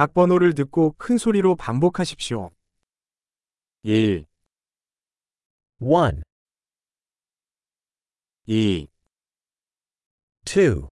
각 번호를 듣고 큰 소리로 반복하십시오. 1, 1, 2, 2,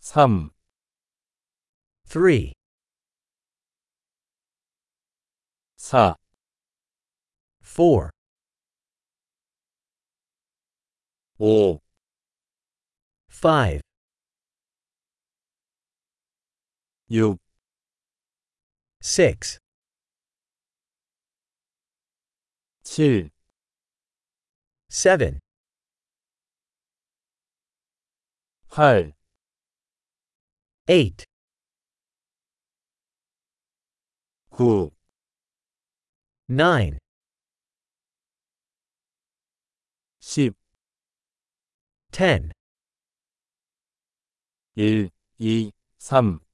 3, 3, 4, 4, 5, 5, 6, 6, 7, 7, 8, 8, 9, 9, 10, 10, 1, 2, 3,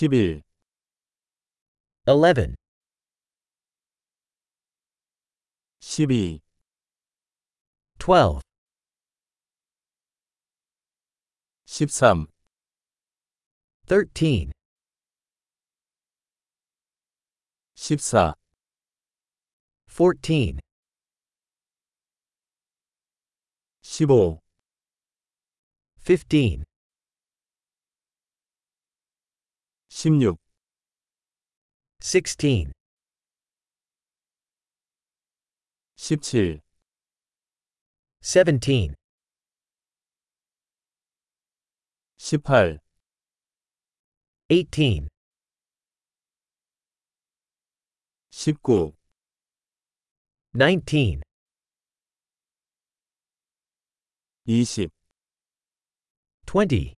11, 11, 12, 12, 13, 13, 14, 14, 15, 15, 16, 16, 17, 17, 18, 18, 19, 19, 20, 20,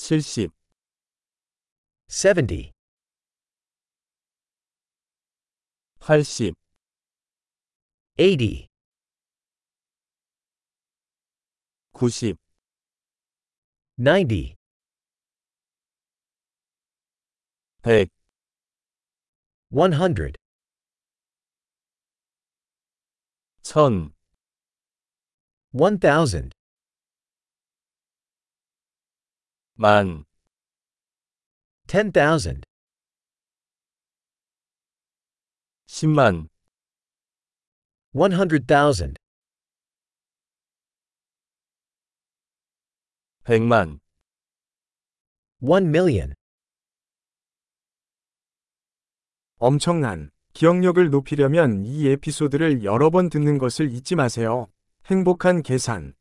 70, 70, 80, 80, 90, 90, 100, 100, 1000, 1000, 만, 10,000, 10만, 100,000, 100만, 1 million. 엄청난 기억력을 높이려면 이 에피소드를 여러 번 듣는 것을 잊지 마세요. 행복한 계산